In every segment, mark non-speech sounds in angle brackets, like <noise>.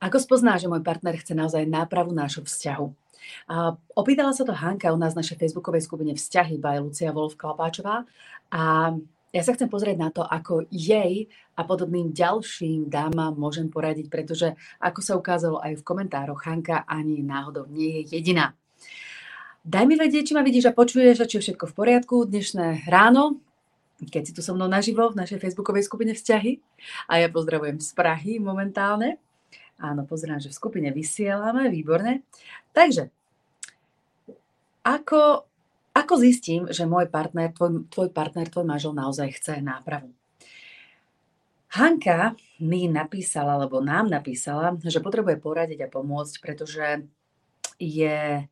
Ako spozná, že môj partner chce naozaj nápravu nášho vzťahu? A opýtala sa to Hanka u nás v našej facebookovej skupine Vzťahy by Lucia Wolf Klapáčová a ja sa chcem pozrieť na to, ako jej a podobným ďalším dámam môžem poradiť, pretože ako sa ukázalo aj v komentároch, Hanka ani náhodou nie je jediná. Daj mi vedieť, či ma vidíš a počuješ, či je všetko v poriadku. Dnešné ráno, keď si tu so mnou naživo v našej facebookovej skupine Vzťahy. A ja pozdravujem z Prahy momentálne. Áno, pozerám, že v skupine vysielame, výborne. Takže, ako, ako zistím, že môj partner, tvoj, tvoj partner, tvoj manžel naozaj chce nápravu? Hanka mi napísala, alebo nám napísala, že potrebuje poradiť a pomôcť, pretože je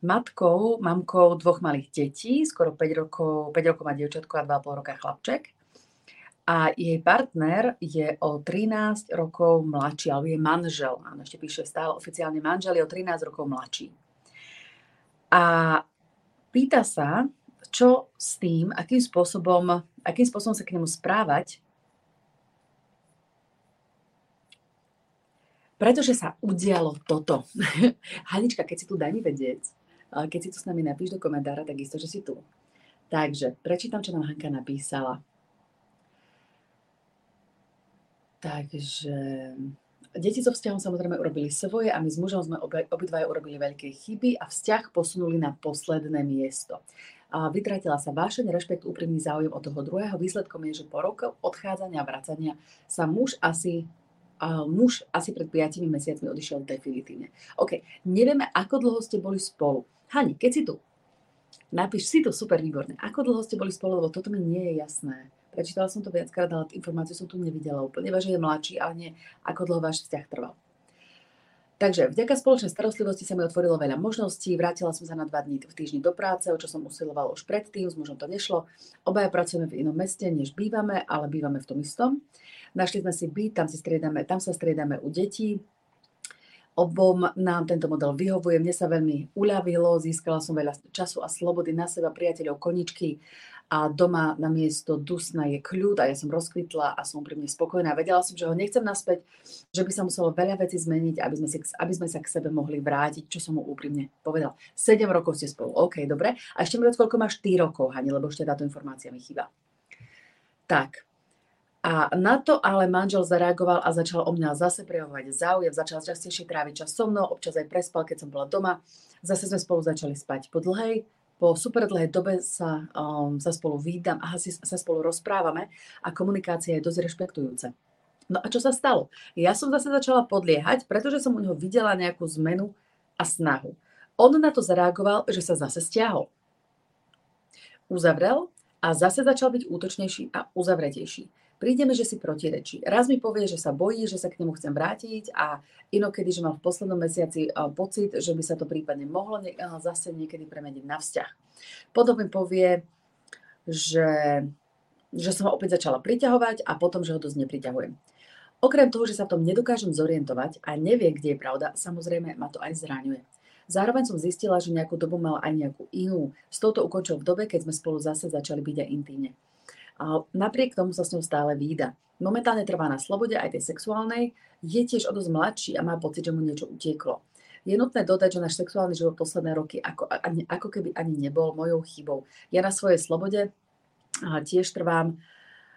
matkou, mamkou dvoch malých detí, skoro 5 rokov, 5 rokov má dievčatko a 2,5 roka chlapček. A jej partner je o 13 rokov mladší, alebo je manžel. Áno, ešte píše stále oficiálne manžel, je o 13 rokov mladší. A pýta sa, čo s tým, akým spôsobom, akým spôsobom sa k nemu správať, pretože sa udialo toto. <laughs> Hanička, keď si tu daj mi vedieť, keď si tu s nami napíš do komentára, takisto, že si tu. Takže, prečítam, čo nám Hanka napísala. Takže deti so vzťahom samozrejme urobili svoje a my s mužom sme obi, obidvaja urobili veľké chyby a vzťah posunuli na posledné miesto. A vytratila sa vášeň, rešpekt, úprimný záujem od toho druhého. Výsledkom je, že po rokoch odchádzania a vracania sa muž asi a muž asi pred 5 mesiacmi odišiel definitívne. OK, nevieme, ako dlho ste boli spolu. Hani, keď si tu, napíš si to super výborné. Ako dlho ste boli spolu, lebo toto mi nie je jasné. Prečítala som to viackrát, ale informáciu som tu nevidela úplne. Že je mladší, ale nie ako dlho váš vzťah trval. Takže vďaka spoločnej starostlivosti sa mi otvorilo veľa možností. Vrátila som sa na dva dní v týždni do práce, o čo som usilovala už predtým, s mužom to nešlo. Obaja pracujeme v inom meste, než bývame, ale bývame v tom istom. Našli sme si byt, tam, si striedame, tam sa striedame u detí. Obom nám tento model vyhovuje. Mne sa veľmi uľavilo, získala som veľa času a slobody na seba, priateľov, koničky a doma na miesto dusna je kľud a ja som rozkvitla a som pri mne spokojná. Vedela som, že ho nechcem naspäť, že by sa muselo veľa vecí zmeniť, aby sme, si, aby sme sa k sebe mohli vrátiť, čo som mu úprimne povedal. 7 rokov ste spolu, OK, dobre. A ešte mi koľko máš 4 rokov, Hani, lebo ešte táto informácia mi chýba. Tak, a na to ale manžel zareagoval a začal o mňa zase prejavovať záujem, začal častejšie tráviť čas so mnou, občas aj prespal, keď som bola doma. Zase sme spolu začali spať. Po dlhej po super dlhej dobe sa, um, sa spolu výdam a si, sa spolu rozprávame a komunikácia je dosť rešpektujúca. No a čo sa stalo? Ja som zase začala podliehať, pretože som u neho videla nejakú zmenu a snahu. On na to zareagoval, že sa zase stiahol. Uzavrel a zase začal byť útočnejší a uzavretejší prídeme, že si protirečí. Raz mi povie, že sa bojí, že sa k nemu chcem vrátiť a inokedy, že mám v poslednom mesiaci pocit, že by sa to prípadne mohlo zase niekedy premeniť na vzťah. Potom mi povie, že, že som ho opäť začala priťahovať a potom, že ho dosť nepriťahujem. Okrem toho, že sa v tom nedokážem zorientovať a neviem, kde je pravda, samozrejme ma to aj zraňuje. Zároveň som zistila, že nejakú dobu mal aj nejakú inú. S touto ukončil v dobe, keď sme spolu zase začali byť aj intímne. A napriek tomu sa s ňou stále výda. Momentálne trvá na slobode aj tej sexuálnej, je tiež o dosť mladší a má pocit, že mu niečo utieklo. Je nutné dodať, že náš sexuálny život posledné roky ako, ako keby ani nebol mojou chybou. Ja na svojej slobode tiež trvám,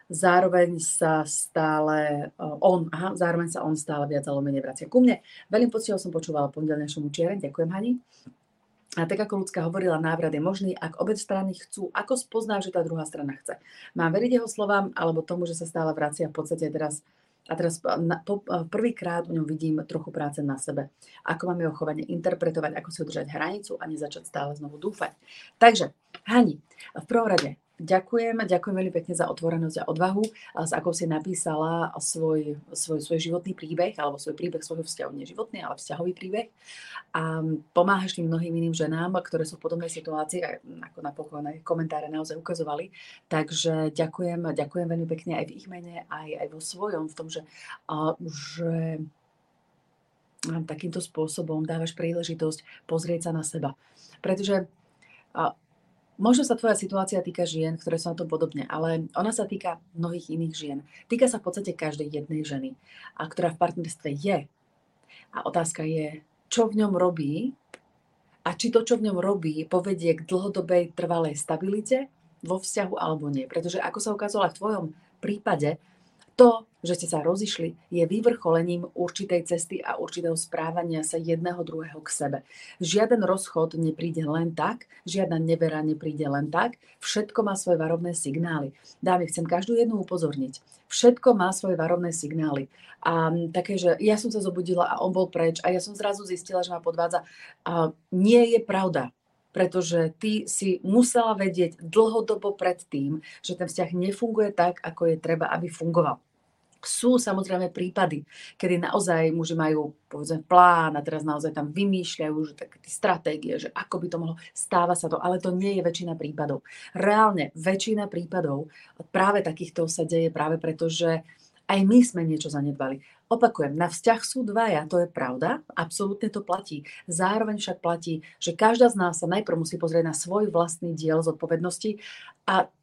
zároveň sa stále on, aha, zároveň sa on stále viac alebo menej vracia ku mne. Veľmi poctivo som počúvala pondelnejšiemu čieren, ďakujem Hani. A tak ako ľudská hovorila, návrat je možný, ak obe strany chcú, ako spozná, že tá druhá strana chce. Mám veriť jeho slovám, alebo tomu, že sa stále vracia v podstate teraz a teraz na, po, prvýkrát v ňom vidím trochu práce na sebe. Ako mám jeho chovanie interpretovať, ako si udržať hranicu a nezačať stále znovu dúfať. Takže, Hani, v prvom rade, Ďakujem, ďakujem veľmi pekne za otvorenosť a odvahu, s akou si napísala svoj, svoj, svoj životný príbeh, alebo svoj príbeh svojho vzťahu, nie životný, ale vzťahový príbeh. A pomáhaš tým mnohým iným ženám, ktoré sú v podobnej situácii, ako napokon komentáre naozaj ukazovali. Takže ďakujem, ďakujem veľmi pekne aj v ich mene, aj, aj vo svojom, v tom, že, že takýmto spôsobom dávaš príležitosť pozrieť sa na seba. Pretože Možno sa tvoja situácia týka žien, ktoré sú na to podobne, ale ona sa týka mnohých iných žien. Týka sa v podstate každej jednej ženy, a ktorá v partnerstve je A otázka je, čo v ňom robí a či to, čo v ňom robí, povedie k dlhodobej trvalej stabilite vo vzťahu alebo nie. Pretože ako sa ukázalo v tvojom prípade, to, že ste sa rozišli, je vyvrcholením určitej cesty a určitého správania sa jedného druhého k sebe. Žiaden rozchod nepríde len tak, žiadna nevera nepríde len tak, všetko má svoje varovné signály. Dámy, chcem každú jednu upozorniť. Všetko má svoje varovné signály. A také, že ja som sa zobudila a on bol preč a ja som zrazu zistila, že ma podvádza. A nie je pravda pretože ty si musela vedieť dlhodobo predtým, že ten vzťah nefunguje tak, ako je treba, aby fungoval. Sú samozrejme prípady, kedy naozaj muži majú povedzme plán a teraz naozaj tam vymýšľajú že také stratégie, že ako by to mohlo, stáva sa to, ale to nie je väčšina prípadov. Reálne väčšina prípadov práve takýchto sa deje práve preto, že aj my sme niečo zanedbali. Opakujem, na vzťah sú dvaja, to je pravda, absolútne to platí. Zároveň však platí, že každá z nás sa najprv musí pozrieť na svoj vlastný diel zodpovednosti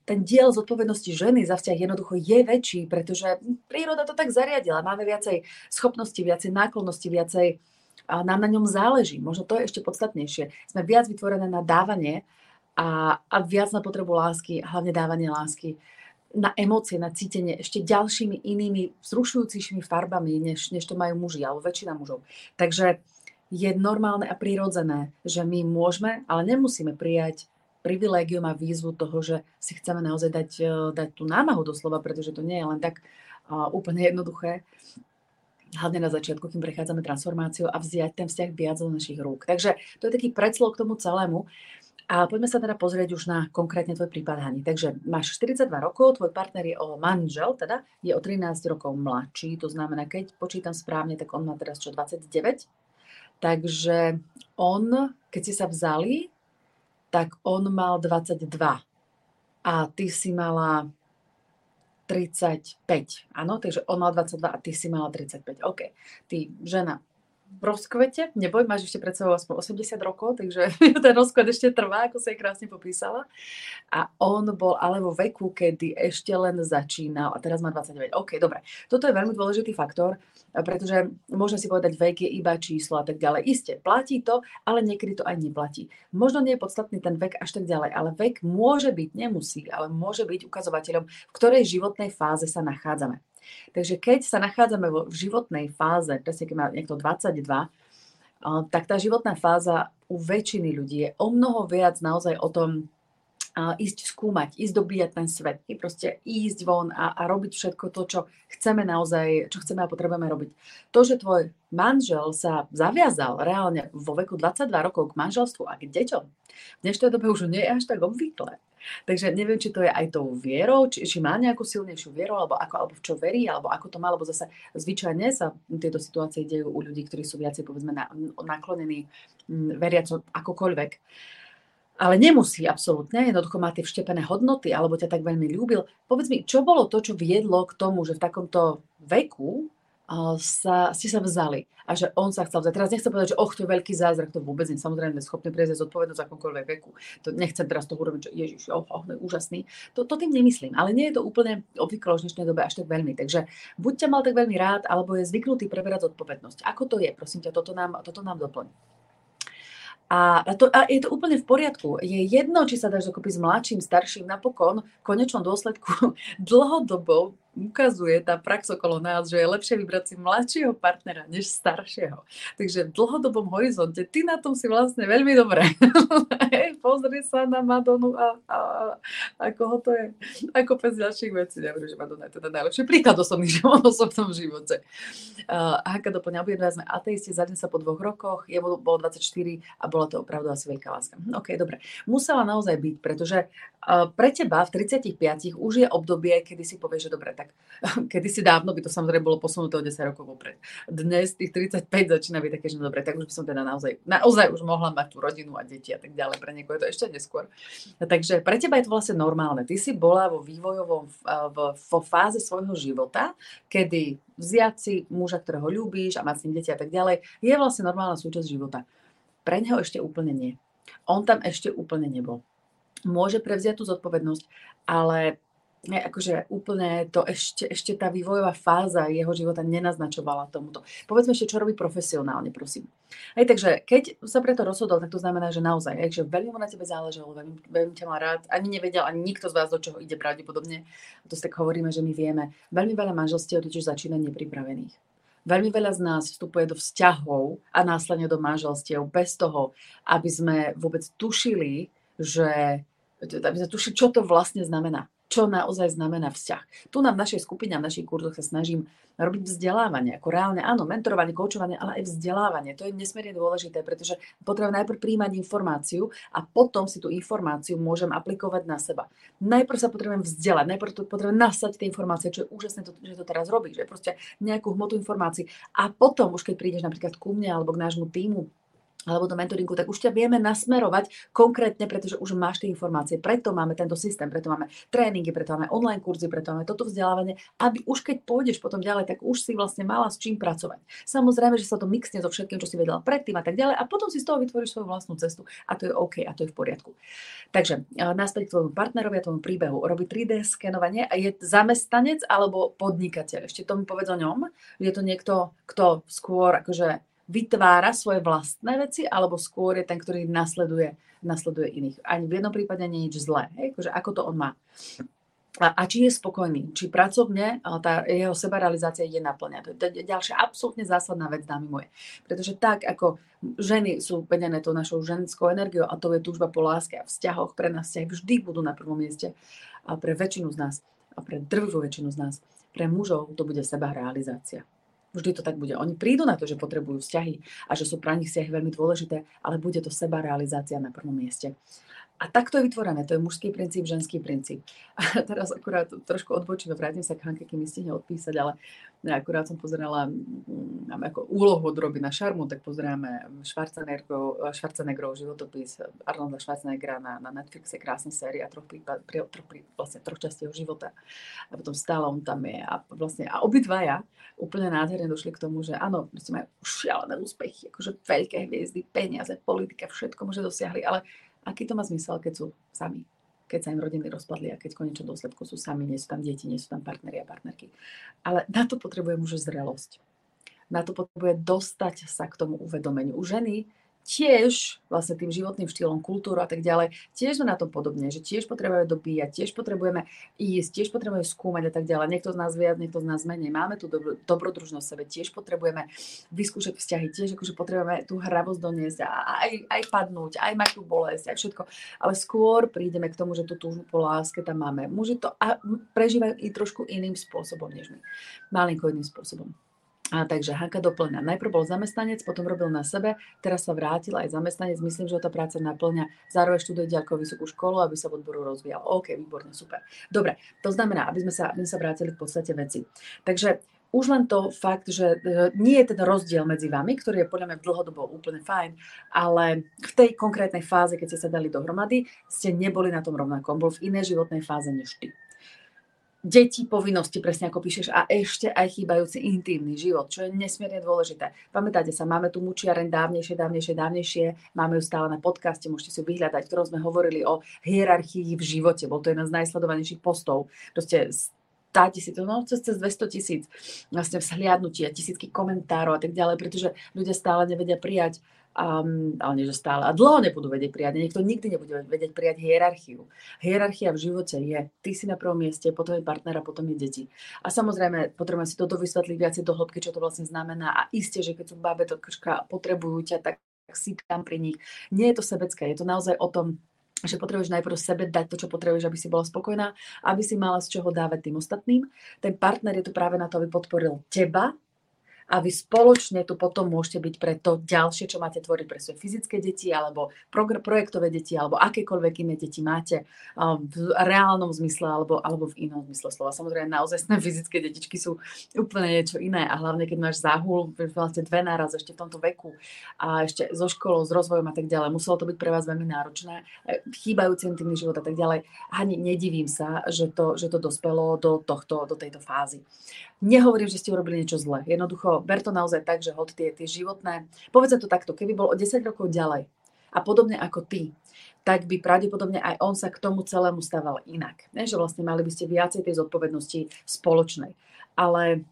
ten diel zodpovednosti ženy za vzťah jednoducho je väčší, pretože príroda to tak zariadila. Máme viacej schopností, viacej náklonnosti, viacej a nám na ňom záleží. Možno to je ešte podstatnejšie. Sme viac vytvorené na dávanie a, a viac na potrebu lásky, hlavne dávanie lásky na emócie, na cítenie ešte ďalšími inými vzrušujúcejšími farbami, než, než to majú muži, alebo väčšina mužov. Takže je normálne a prirodzené, že my môžeme, ale nemusíme prijať privilégium a výzvu toho, že si chceme naozaj dať, e, dať tú námahu doslova, pretože to nie je len tak uh, úplne jednoduché, hlavne na začiatku, kým prechádzame transformáciu a vziať ten vzťah viac do našich rúk. Takže to je taký predslov k tomu celému. A poďme sa teda pozrieť už na konkrétne tvoj prípad, Hani. Takže máš 42 rokov, tvoj partner je o manžel, teda je o 13 rokov mladší, to znamená, keď počítam správne, tak on má teraz čo, 29? Takže on, keď si sa vzali, tak on mal 22 a ty si mala 35. Áno, takže on mal 22 a ty si mala 35. OK. Ty, žena, rozkvete, neboj, máš ešte pred sebou aspoň 80 rokov, takže <laughs> ten rozkvet ešte trvá, ako sa jej krásne popísala. A on bol ale vo veku, kedy ešte len začínal a teraz má 29. OK, dobre. Toto je veľmi dôležitý faktor, pretože môžeme si povedať, vek je iba číslo a tak ďalej. Isté, platí to, ale niekedy to aj neplatí. Možno nie je podstatný ten vek až tak ďalej, ale vek môže byť, nemusí, ale môže byť ukazovateľom, v ktorej životnej fáze sa nachádzame. Takže keď sa nachádzame v životnej fáze, presne keď má niekto 22, tak tá životná fáza u väčšiny ľudí je o mnoho viac naozaj o tom, ísť skúmať, ísť dobíjať ten svet, i proste ísť von a, a robiť všetko to, čo chceme naozaj, čo chceme a potrebujeme robiť. To, že tvoj manžel sa zaviazal reálne vo veku 22 rokov k manželstvu a k deťom, v dnešnej dobe už nie je až tak obvyklé. Takže neviem, či to je aj tou vierou, či, či má nejakú silnejšiu vieru, alebo, ako, alebo v čo verí, alebo ako to má, lebo zase zvyčajne sa tieto situácie dejú u ľudí, ktorí sú viacej, povedzme, na, naklonení veriaco akokoľvek. Ale nemusí absolútne, jednoducho má tie vštepené hodnoty, alebo ťa tak veľmi ľúbil. Povedz mi, čo bolo to, čo viedlo k tomu, že v takomto veku sa, ste sa vzali a že on sa chcel vzať. Teraz nechcem povedať, že och, to je veľký zázrak, to vôbec nie. Samozrejme, schopný prejsť zodpovednosť akomkoľvek veku. To nechcem teraz to urobiť, že Ježiš, oh, oh, je úžasný. To, to tým nemyslím, ale nie je to úplne obvykle v dnešnej dobe až tak veľmi. Takže buď ťa mal tak veľmi rád, alebo je zvyknutý preberať zodpovednosť. Ako to je? Prosím ťa, toto nám, toto nám doplň. A, to, a je to úplne v poriadku. Je jedno, či sa dáš dokopy s mladším, starším, napokon v konečnom dôsledku <laughs> dlhodobo ukazuje tá prax okolo nás, že je lepšie vybrať si mladšieho partnera než staršieho. Takže v dlhodobom horizonte ty na tom si vlastne veľmi dobre. <laughs> Pozri sa na Madonu a, a, a koho to je. Ako pes ďalších vecí. Neviem, že Madonna je teda najlepší príklad osobných <laughs> život, osobnom živote. Uh, Hanka doplňa, obidva sme ateisti, zadne sa po dvoch rokoch, jemu bolo 24 a bola to opravdu asi veľká láska. Hm, OK, dobre. Musela naozaj byť, pretože uh, pre teba v 35 už je obdobie, kedy si povieš, že dobre, tak tak <laughs> kedysi dávno by to samozrejme bolo posunuté o 10 rokov vopred. Dnes tých 35 začína byť také, že no dobre, tak už by som teda naozaj, naozaj už mohla mať tú rodinu a deti a tak ďalej. Pre niekoho je to ešte neskôr. Takže pre teba je to vlastne normálne. Ty si bola vo vývojovom, vo fáze svojho života, kedy vziať si muža, ktorého ľúbíš a mať s ním deti a tak ďalej, je vlastne normálna súčasť života. Pre neho ešte úplne nie. On tam ešte úplne nebol. Môže prevziať tú zodpovednosť, ale akože úplne to ešte, ešte tá vývojová fáza jeho života nenaznačovala tomuto. Povedzme ešte, čo robí profesionálne, prosím. Hej, takže keď sa preto rozhodol, tak to znamená, že naozaj, hej, že veľmi mu na tebe záležalo, veľmi, veľmi ťa má rád, ani nevedel, ani nikto z vás, do čoho ide pravdepodobne. To si tak hovoríme, že my vieme. Veľmi veľa manželstiev totiž začína nepripravených. Veľmi veľa z nás vstupuje do vzťahov a následne do manželstiev bez toho, aby sme vôbec tušili, že aby sme tušili, čo to vlastne znamená čo naozaj znamená vzťah. Tu na našej skupine a v našich kurzoch sa snažím robiť vzdelávanie, ako reálne, áno, mentorovanie, koučovanie, ale aj vzdelávanie. To je nesmierne dôležité, pretože potrebujem najprv príjmať informáciu a potom si tú informáciu môžem aplikovať na seba. Najprv sa potrebujem vzdelať, najprv potrebujem nasať tie informácie, čo je úžasné, to, že to teraz robíš, že proste nejakú hmotu informácií. A potom, už keď prídeš napríklad ku mne alebo k nášmu týmu, alebo do mentoringu, tak už ťa vieme nasmerovať konkrétne, pretože už máš tie informácie. Preto máme tento systém, preto máme tréningy, preto máme online kurzy, preto máme toto vzdelávanie, aby už keď pôjdeš potom ďalej, tak už si vlastne mala s čím pracovať. Samozrejme, že sa to mixne so všetkým, čo si vedela predtým a tak ďalej a potom si z toho vytvoríš svoju vlastnú cestu a to je OK a to je v poriadku. Takže naspäť k tvojmu partnerovi a tvojmu príbehu. Robí 3D skenovanie a je zamestnanec alebo podnikateľ. Ešte to mi povedz o ňom. Je to niekto, kto skôr akože vytvára svoje vlastné veci, alebo skôr je ten, ktorý nasleduje, nasleduje iných. Ani v jednom prípade nie je nič zlé. Hej? Akože ako to on má. A, a či je spokojný, či pracovne tá jeho sebarealizácia je naplňa. To je ďalšia absolútne zásadná vec, dámy moje. Pretože tak, ako ženy sú vedené tou našou ženskou energiou a to je túžba po láske a vzťahoch, pre nás vzťahy vždy budú na prvom mieste a pre väčšinu z nás a pre drvivú väčšinu z nás. Pre mužov to bude sebarealizácia. Vždy to tak bude. Oni prídu na to, že potrebujú vzťahy a že sú pre nich vzťahy veľmi dôležité, ale bude to seba realizácia na prvom mieste. A takto je vytvorené, to je mužský princíp, ženský princíp. A teraz akurát trošku odbočím, vrátim sa k Hanke, kým mi stihne odpísať, ale akurát som pozerala, mm, máme ako úlohu od Robina Šarmu, tak pozeráme Schwarzenegrov životopis Arnolda Schwarzeneggera na, na Netflixe, krásna séria, troch, prípad, troch, vlastne troch častí jeho života. A potom stále on tam je a vlastne a obidvaja úplne nádherne došli k tomu, že áno, majú šialené úspechy, akože veľké hviezdy, peniaze, politika, všetko môže dosiahli, ale aký to má zmysel, keď sú sami? keď sa im rodiny rozpadli a keď konečne dôsledku sú sami, nie sú tam deti, nie sú tam partneri a partnerky. Ale na to potrebuje už zrelosť. Na to potrebuje dostať sa k tomu uvedomeniu. U ženy tiež vlastne tým životným štýlom, kultúru a tak ďalej, tiež sme na tom podobne, že tiež potrebujeme dobíjať, tiež potrebujeme ísť, tiež potrebujeme skúmať a tak ďalej. Niekto z nás viac, niekto z nás menej. Máme tú dobro, dobrodružnosť sebe, tiež potrebujeme vyskúšať vzťahy, tiež akože potrebujeme tú hravosť doniesť a aj, aj padnúť, aj mať tú bolesť, aj všetko. Ale skôr prídeme k tomu, že tú túžbu po láske tam máme. Muži to prežívajú i trošku iným spôsobom než my. Malinko iným spôsobom. A takže Hanka doplňa. Najprv bol zamestnanec, potom robil na sebe, teraz sa vrátil aj zamestnanec. Myslím, že ho tá práca naplňa. Zároveň študuje ďalko vysokú školu, aby sa v odboru rozvíjal. OK, výborne, super. Dobre, to znamená, aby sme sa, aby sme sa vrátili v podstate veci. Takže už len to fakt, že e, nie je ten rozdiel medzi vami, ktorý je podľa mňa dlhodobo úplne fajn, ale v tej konkrétnej fáze, keď ste sa dali dohromady, ste neboli na tom rovnakom. Bol v inej životnej fáze než ty deti, povinnosti, presne ako píšeš, a ešte aj chýbajúci intimný život, čo je nesmierne dôležité. Pamätáte sa, máme tu mučiareň dávnejšie, dávnejšie, dávnejšie, máme ju stále na podcaste, môžete si ju vyhľadať, ktorom sme hovorili o hierarchii v živote. Bol to jeden z najsledovanejších postov. Proste 100 tisíc, no cez, cez 200 tisíc vlastne vzhliadnutí a tisícky komentárov a tak ďalej, pretože ľudia stále nevedia prijať um, ale nie, že stále. A dlho nebudú vedieť prijať. Niekto nikdy nebude vedieť prijať hierarchiu. Hierarchia v živote je, ty si na prvom mieste, potom je partner a potom je deti. A samozrejme, potrebujeme si toto vysvetliť viacej do hĺbky, čo to vlastne znamená. A isté, že keď sú babe potrebujú ťa, tak si tam pri nich. Nie je to sebecké, je to naozaj o tom, že potrebuješ najprv sebe dať to, čo potrebuješ, aby si bola spokojná, aby si mala z čoho dávať tým ostatným. Ten partner je tu práve na to, aby podporil teba, a vy spoločne tu potom môžete byť pre to ďalšie, čo máte tvoriť pre svoje fyzické deti alebo projektové deti alebo akékoľvek iné deti máte v reálnom zmysle alebo, alebo v inom zmysle slova. Samozrejme, naozaj <laughs> fyzické detičky sú úplne niečo iné a hlavne, keď máš záhul, vlastne dve náraz ešte v tomto veku a ešte so školou, s rozvojom a tak ďalej. Muselo to byť pre vás veľmi náročné, e, chýbajúci intimný život a tak ďalej. Ani nedivím sa, že to, že to dospelo do, tohto, do tejto fázy. Nehovorím, že ste urobili niečo zle. Jednoducho, ber to naozaj tak, že hod tie, tie životné, povedzme to takto, keby bol o 10 rokov ďalej a podobne ako ty, tak by pravdepodobne aj on sa k tomu celému stával inak. Ne? Že vlastne mali by ste viacej tej zodpovednosti spoločnej. Ale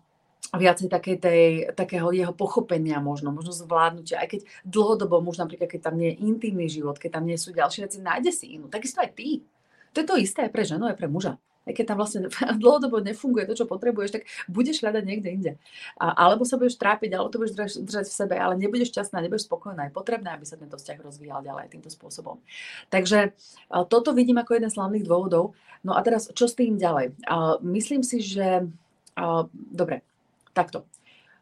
viacej takej tej, takého jeho pochopenia možno, možno zvládnutia, aj keď dlhodobo, možno napríklad, keď tam nie je intimný život, keď tam nie sú ďalšie veci, nájde si inú. Takisto aj ty. To je to isté aj pre ženu, aj pre muža aj keď tam vlastne <laughs> dlhodobo nefunguje to, čo potrebuješ, tak budeš hľadať niekde inde. A, alebo sa budeš trápiť, alebo to budeš držať, držať v sebe, ale nebudeš šťastná, nebudeš spokojná. Je potrebné, aby sa tento vzťah rozvíjal ďalej týmto spôsobom. Takže toto vidím ako jeden z hlavných dôvodov. No a teraz, čo s tým ďalej? Myslím si, že... Dobre, takto.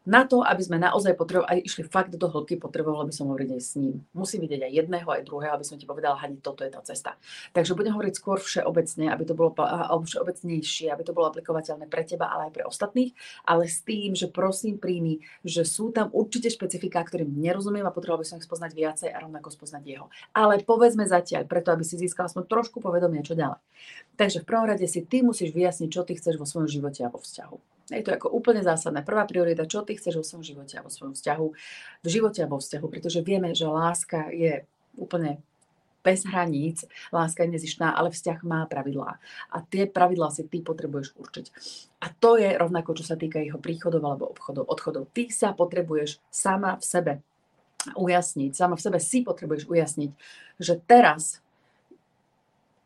Na to, aby sme naozaj potrebovali, aj išli fakt do hĺbky, potrebovala by som hovoriť aj s ním. Musím vidieť aj jedného, aj druhého, aby som ti povedala, Hani, toto je tá cesta. Takže budem hovoriť skôr všeobecne, aby to bolo alebo všeobecnejšie, aby to bolo aplikovateľné pre teba, ale aj pre ostatných, ale s tým, že prosím príjmi, že sú tam určite špecifiká, ktorým nerozumiem a potreboval by som ich spoznať viacej a rovnako spoznať jeho. Ale povedzme zatiaľ, preto aby si získal aspoň trošku povedomia, čo ďalej. Takže v prvom rade si ty musíš vyjasniť, čo ty chceš vo svojom živote a vo vzťahu. Je to ako úplne zásadné. Prvá priorita, čo ty chceš vo svojom živote a vo svojom vzťahu, v živote a vo vzťahu, pretože vieme, že láska je úplne bez hraníc, láska je nezištná, ale vzťah má pravidlá. A tie pravidlá si ty potrebuješ určiť. A to je rovnako, čo sa týka jeho príchodov alebo obchodov, odchodov. Ty sa potrebuješ sama v sebe ujasniť, sama v sebe si potrebuješ ujasniť, že teraz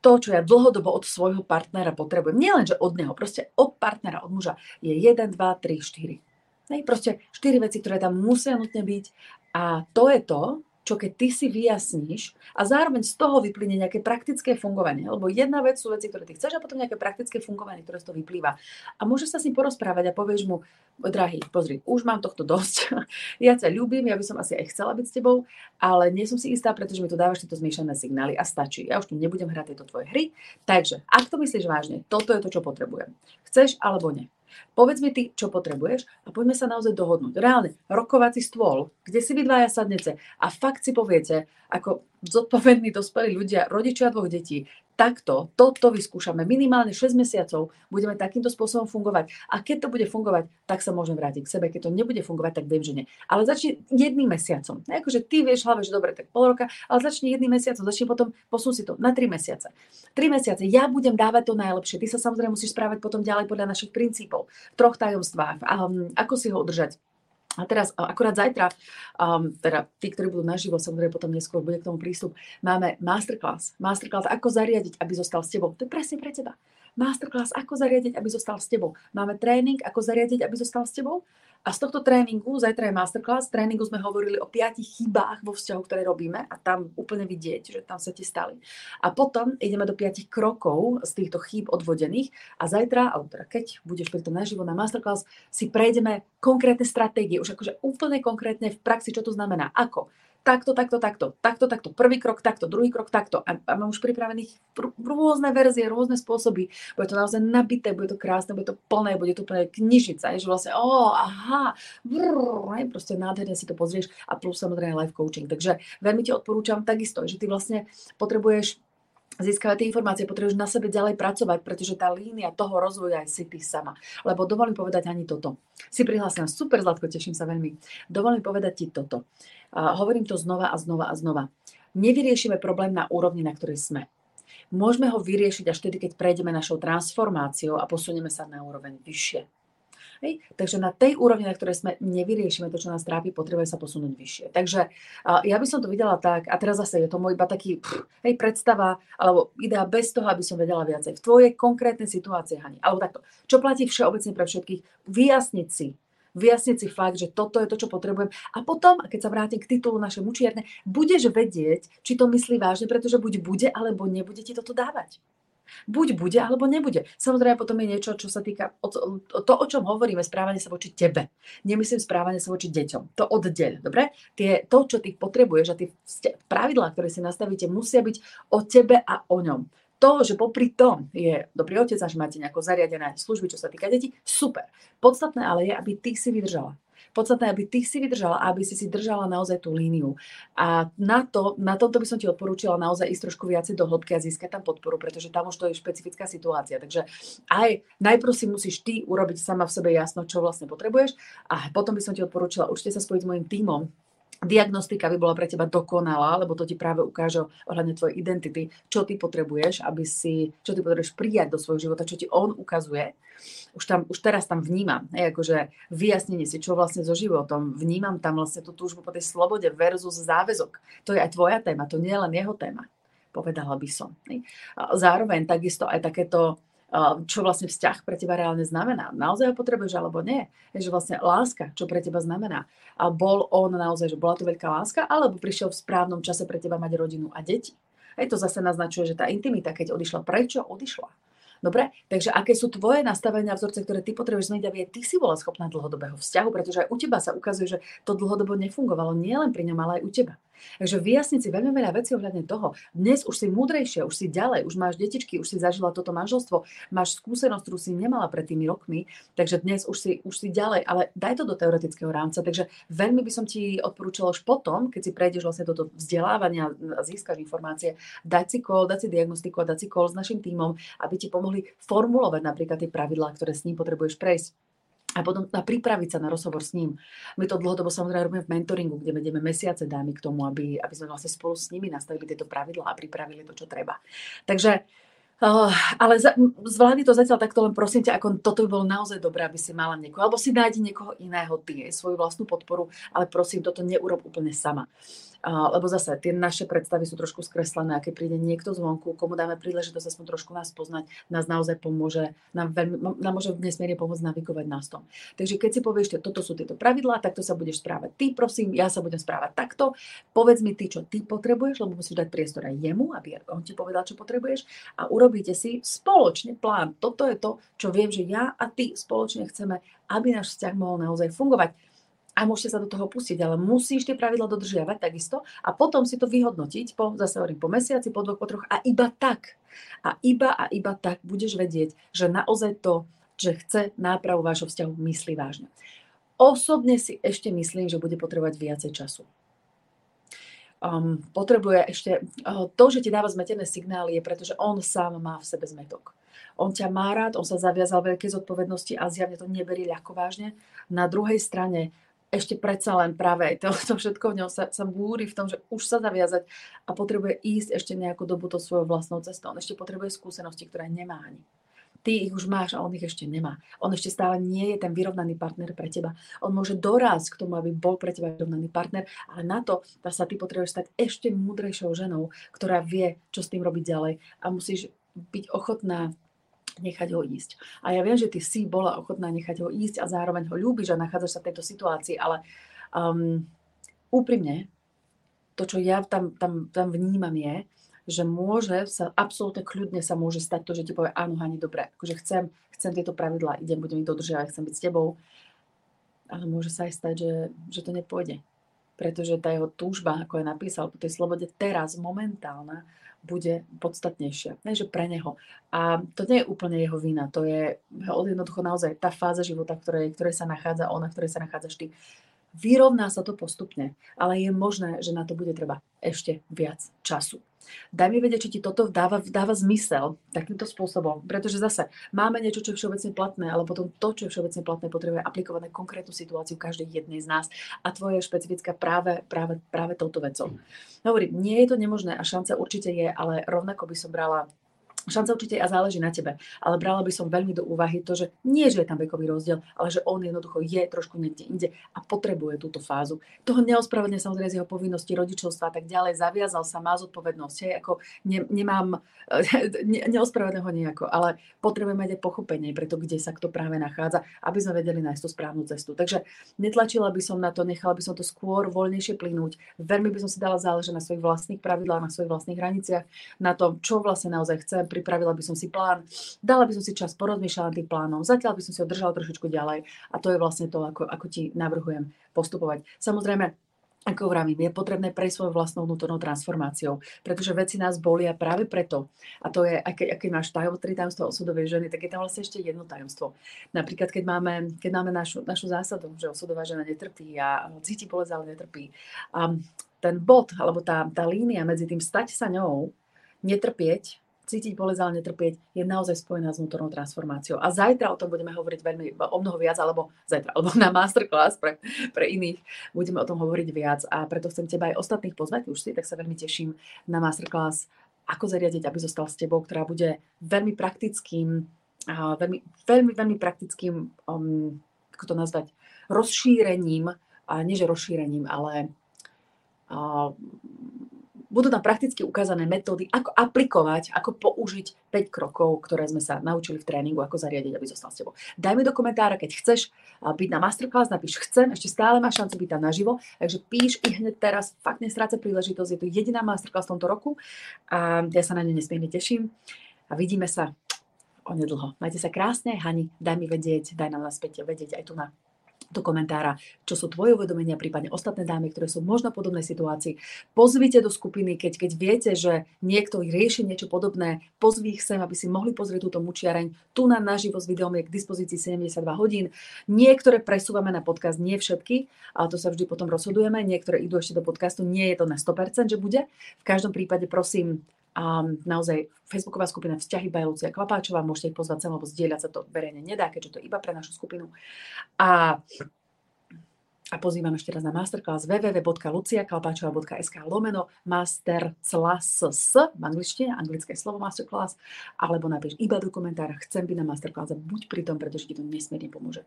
to, čo ja dlhodobo od svojho partnera potrebujem, nielen, že od neho, proste od partnera, od muža, je 1, 2, 3, 4. Nej, proste 4 veci, ktoré tam musia nutne byť. A to je to, čo keď ty si vyjasníš a zároveň z toho vyplyne nejaké praktické fungovanie. Lebo jedna vec sú veci, ktoré ty chceš a potom nejaké praktické fungovanie, ktoré z toho vyplýva. A môžeš sa s ním porozprávať a povieš mu, drahý, pozri, už mám tohto dosť, <laughs> ja ťa ľúbim, ja by som asi aj chcela byť s tebou, ale nie som si istá, pretože mi tu dávaš tieto zmiešané signály a stačí. Ja už tu nebudem hrať tieto tvoje hry. Takže, ak to myslíš vážne, toto je to, čo potrebujem. Chceš alebo nie. Povedz mi ty, čo potrebuješ a poďme sa naozaj dohodnúť. Reálne, rokovací stôl, kde si vy dvaja sadnete a fakt si poviete, ako zodpovední dospelí ľudia, rodičia dvoch detí, takto, toto vyskúšame minimálne 6 mesiacov, budeme takýmto spôsobom fungovať. A keď to bude fungovať, tak sa môžem vrátiť k sebe. Keď to nebude fungovať, tak viem, že nie. Ale začni jedným mesiacom. Akože ty vieš hlave, že dobre, tak pol roka, ale začni jedným mesiacom, začni potom, posun si to na 3 mesiace. 3 mesiace, ja budem dávať to najlepšie. Ty sa samozrejme musíš správať potom ďalej podľa našich princípov. Troch tajomstvách. Um, ako si ho udržať? A teraz, akurát zajtra, um, teda tí, ktorí budú naživo, samozrejme potom neskôr bude k tomu prístup, máme masterclass. Masterclass, ako zariadiť, aby zostal s tebou. To je presne pre teba. Masterclass, ako zariadiť, aby zostal s tebou. Máme tréning, ako zariadiť, aby zostal s tebou. A z tohto tréningu, zajtra je masterclass, tréningu sme hovorili o piatich chybách vo vzťahu, ktoré robíme a tam úplne vidieť, že tam sa ti stali. A potom ideme do piatich krokov z týchto chýb odvodených a zajtra, alebo teda keď budeš pri tom naživo na masterclass, si prejdeme konkrétne stratégie, už akože úplne konkrétne v praxi, čo to znamená. Ako? Takto, takto, takto, takto, takto, prvý krok takto, druhý krok takto. A, a mám už pripravených rôzne verzie, rôzne spôsoby. Bude to naozaj nabité, bude to krásne, bude to plné, bude to úplne knižnica, že vlastne, oh, aha, brr, proste nádherne si to pozrieš a plus samozrejme life coaching. Takže veľmi ti odporúčam takisto, že ty vlastne potrebuješ získavať tie informácie, potrebuješ na sebe ďalej pracovať, pretože tá línia toho rozvoja si ty sama. Lebo dovolím povedať ani toto. Si prihlásená, super Zlatko, teším sa veľmi. Dovolím povedať ti toto. A hovorím to znova a znova a znova. Nevyriešime problém na úrovni, na ktorej sme. Môžeme ho vyriešiť až vtedy, keď prejdeme našou transformáciou a posunieme sa na úroveň vyššie. Hej? Takže na tej úrovni, na ktorej sme nevyriešime to, čo nás trápi, potrebuje sa posunúť vyššie. Takže ja by som to videla tak, a teraz zase je to môj iba taký pff, hej, predstava, alebo idea bez toho, aby som vedela viacej. V tvojej konkrétnej situácii, Hani, alebo takto. Čo platí všeobecne pre všetkých? Vyjasniť si, vyjasniť si fakt, že toto je to, čo potrebujem. A potom, keď sa vrátim k titulu našej mučierne, budeš vedieť, či to myslí vážne, pretože buď bude, alebo nebude ti toto dávať. Buď bude, alebo nebude. Samozrejme, potom je niečo, čo sa týka to, o čom hovoríme, správanie sa voči tebe. Nemyslím správanie sa voči deťom. To oddeľ, dobre? Tie, to, čo ty potrebuješ a tie pravidlá, ktoré si nastavíte, musia byť o tebe a o ňom. To, že popri tom je dobrý otec a že máte nejako zariadené služby, čo sa týka detí, super. Podstatné ale je, aby ty si vydržala. Podstatné, aby ty si vydržala aby si si držala naozaj tú líniu. A na, to, na tomto by som ti odporúčila naozaj ísť trošku viacej do hĺbky a získať tam podporu, pretože tam už to je špecifická situácia. Takže aj najprv si musíš ty urobiť sama v sebe jasno, čo vlastne potrebuješ a potom by som ti odporúčila určite sa spojiť s mojim tímom, diagnostika by bola pre teba dokonalá, lebo to ti práve ukáže ohľadne tvojej identity, čo ty potrebuješ, aby si, čo ty potrebuješ prijať do svojho života, čo ti on ukazuje. Už, tam, už teraz tam vnímam, hej, akože vyjasnenie si, čo vlastne so životom, vnímam tam vlastne tú túžbu po tej slobode versus záväzok. To je aj tvoja téma, to nie je len jeho téma, povedala by som. Hej. Zároveň takisto aj takéto čo vlastne vzťah pre teba reálne znamená. Naozaj ho potrebuješ alebo nie. Že vlastne láska, čo pre teba znamená. A bol on naozaj, že bola to veľká láska, alebo prišiel v správnom čase pre teba mať rodinu a deti. Aj to zase naznačuje, že tá intimita, keď odišla, prečo odišla? Dobre? Takže aké sú tvoje nastavenia, vzorce, ktoré ty potrebuješ zmeniť, aby ty si bola schopná dlhodobého vzťahu, pretože aj u teba sa ukazuje, že to dlhodobo nefungovalo nielen pri ňom, ale aj u teba. Takže vyjasniť si veľmi veľa vecí ohľadne toho. Dnes už si múdrejšia, už si ďalej, už máš detičky, už si zažila toto manželstvo, máš skúsenosť, ktorú si nemala pred tými rokmi, takže dnes už si, už si ďalej, ale daj to do teoretického rámca. Takže veľmi by som ti odporúčala už potom, keď si prejdeš vlastne toto vzdelávania a získaš informácie, dať si call, dať si diagnostiku a dať si call s našim tímom, aby ti pomohli formulovať napríklad tie pravidlá, ktoré s ním potrebuješ prejsť a potom a pripraviť sa na rozhovor s ním. My to dlhodobo samozrejme robíme v mentoringu, kde vedieme mesiace dámy k tomu, aby, aby sme vlastne spolu s nimi nastavili tieto pravidlá a pripravili to, čo treba. Takže Uh, ale za, zvládni to zatiaľ takto, len prosím ťa, ako toto by bolo naozaj dobré, aby si mala niekoho, alebo si nájdi niekoho iného, ty, svoju vlastnú podporu, ale prosím, toto neurob úplne sama. Lebo zase tie naše predstavy sú trošku skreslené a keď príde niekto zvonku, komu dáme príležitosť aspoň trošku nás poznať, nás naozaj pomôže, nám, veľmi, nám môže nesmierne pomôcť navigovať nás tom. Takže keď si povieš, že toto sú tieto pravidlá, takto sa budeš správať ty, prosím, ja sa budem správať takto, povedz mi ty, čo ty potrebuješ, lebo musíš dať priestor aj jemu, aby on ti povedal, čo potrebuješ a urob urobíte si spoločne plán. Toto je to, čo viem, že ja a ty spoločne chceme, aby náš vzťah mohol naozaj fungovať. A môžete sa do toho pustiť, ale musíš tie pravidla dodržiavať takisto a potom si to vyhodnotiť, po, zase hovorím, po mesiaci, po dvoch, po troch a iba tak. A iba a iba tak budeš vedieť, že naozaj to, že chce nápravu vášho vzťahu, myslí vážne. Osobne si ešte myslím, že bude potrebovať viacej času um, potrebuje ešte, uh, to, že ti dáva zmetené signály, je preto, že on sám má v sebe zmetok. On ťa má rád, on sa zaviazal veľké zodpovednosti a zjavne to neberie ľahko vážne. Na druhej strane ešte predsa len práve to, to všetko v ňom sa, sa búri v tom, že už sa zaviazať a potrebuje ísť ešte nejakú dobu to svojou vlastnou cestou. On ešte potrebuje skúsenosti, ktoré nemá ani ty ich už máš a on ich ešte nemá. On ešte stále nie je ten vyrovnaný partner pre teba. On môže dorásť k tomu, aby bol pre teba vyrovnaný partner, ale na to sa ty potrebuješ stať ešte múdrejšou ženou, ktorá vie, čo s tým robiť ďalej a musíš byť ochotná nechať ho ísť. A ja viem, že ty si bola ochotná nechať ho ísť a zároveň ho ľúbiš a nachádzaš sa v tejto situácii, ale um, úprimne, to, čo ja tam, tam, tam vnímam je, že môže sa, absolútne kľudne sa môže stať to, že ti povie, áno, Hani, dobre, akože chcem, chcem tieto pravidlá, idem, budem ich dodržiavať, chcem byť s tebou, ale môže sa aj stať, že, že to nepôjde. Pretože tá jeho túžba, ako je napísal, po tej slobode teraz, momentálna, bude podstatnejšia. Ne, pre neho. A to nie je úplne jeho vina, to je jednoducho naozaj tá fáza života, ktorej, ktorej sa nachádza ona, ktorej sa nachádzaš ty. Vyrovná sa to postupne, ale je možné, že na to bude treba ešte viac času. Daj mi vedieť, či ti toto dáva, dáva zmysel takýmto spôsobom, pretože zase máme niečo, čo je všeobecne platné, ale potom to, čo je všeobecne platné, potrebuje aplikovať na konkrétnu situáciu každej jednej z nás a tvoje je špecifická práve, práve, práve touto vecou. Hovorím, nie je to nemožné a šanca určite je, ale rovnako by som brala Šanca určite a záleží na tebe, ale brala by som veľmi do úvahy to, že nie, že je tam vekový rozdiel, ale že on jednoducho je trošku niekde inde a potrebuje túto fázu. Toho neospravedlne samozrejme z jeho povinnosti rodičovstva a tak ďalej, zaviazal sa, má zodpovednosť, hej, ako ne, nemám, <laughs> ne, neospravedlne ho nejako, ale potrebujeme mať aj pochopenie pre to, kde sa kto práve nachádza, aby sme vedeli nájsť tú správnu cestu. Takže netlačila by som na to, nechala by som to skôr voľnejšie plynúť. Veľmi by som si dala záležať na svojich vlastných pravidlách, na svojich vlastných hraniciach, na tom, čo vlastne naozaj chcem, pripravila by som si plán, dala by som si čas porozmýšľať nad tým plánom, zatiaľ by som si ho držala trošičku ďalej a to je vlastne to, ako, ako ti navrhujem postupovať. Samozrejme, ako vravím, je potrebné prejsť svojou vlastnou vnútornou transformáciou, pretože veci nás bolia práve preto. A to je, aké, aké máš tajomstvo, tri tajomstvo osudovej ženy, tak je tam vlastne ešte jedno tajomstvo. Napríklad, keď máme, keď máme našu, našu zásadu, že osudová žena netrpí a cíti bolesť, ale netrpí. A ten bod, alebo tá, tá línia medzi tým stať sa ňou, netrpieť cítiť bolesť, ale netrpieť, je naozaj spojená s vnútornou transformáciou. A zajtra o tom budeme hovoriť veľmi, o mnoho viac, alebo zajtra, alebo na masterclass pre, pre iných budeme o tom hovoriť viac. A preto chcem teba aj ostatných pozvať, už si, tak sa veľmi teším na masterclass ako zariadiť, aby zostal s tebou, ktorá bude veľmi praktickým, veľmi, veľmi, veľmi praktickým, um, ako to nazvať, rozšírením, a nie že rozšírením, ale uh, budú tam prakticky ukázané metódy, ako aplikovať, ako použiť 5 krokov, ktoré sme sa naučili v tréningu, ako zariadiť, aby zostal s tebou. Daj mi do komentára, keď chceš byť na masterclass, napíš chcem, ešte stále máš šancu byť tam naživo, takže píš i hneď teraz, fakt nestráca príležitosť, je to jediná masterclass v tomto roku a ja sa na ne nesmierne teším a vidíme sa onedlho. Majte sa krásne, Hani, daj mi vedieť, daj nám naspäť vedieť aj tu na do komentára, čo sú tvoje uvedomenia, prípadne ostatné dámy, ktoré sú možno v podobnej situácii. Pozvite do skupiny, keď, keď viete, že niekto rieši niečo podobné, pozví ich sem, aby si mohli pozrieť túto mučiareň. Tu na naživo s videom je k dispozícii 72 hodín. Niektoré presúvame na podcast, nie všetky, ale to sa vždy potom rozhodujeme. Niektoré idú ešte do podcastu, nie je to na 100%, že bude. V každom prípade prosím, a naozaj Facebooková skupina Vzťahy by Lucia Klapáčová, môžete ich pozvať sem, lebo zdieľať sa to verejne nedá, keďže to iba pre našu skupinu. A a pozývam ešte raz na masterclass www.luciakalpáčova.sk lomeno masterclass v angličtine, anglické slovo masterclass, alebo napíš iba do komentára, chcem byť na masterclass buď pri tom, pretože ti to nesmierne pomôže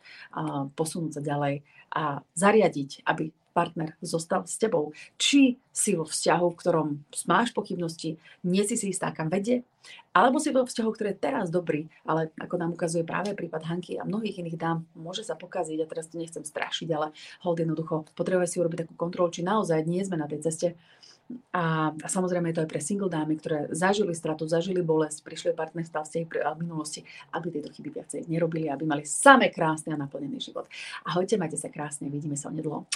posunúť sa ďalej a zariadiť, aby partner zostal s tebou. Či si vo vzťahu, v ktorom máš pochybnosti, nie si si istá, kam vedie, alebo si vo vzťahu, ktorý je teraz dobrý, ale ako nám ukazuje práve prípad Hanky a mnohých iných dám, môže sa pokaziť a teraz to nechcem strašiť, ale hold jednoducho potrebuje si urobiť takú kontrolu, či naozaj nie sme na tej ceste a, a samozrejme je to aj pre single dámy, ktoré zažili stratu, zažili bolesť, prišli partnerstva v minulosti, aby tieto chyby viacej nerobili, aby mali same krásny a naplnený život. Ahojte, majte sa krásne, vidíme sa onedlho.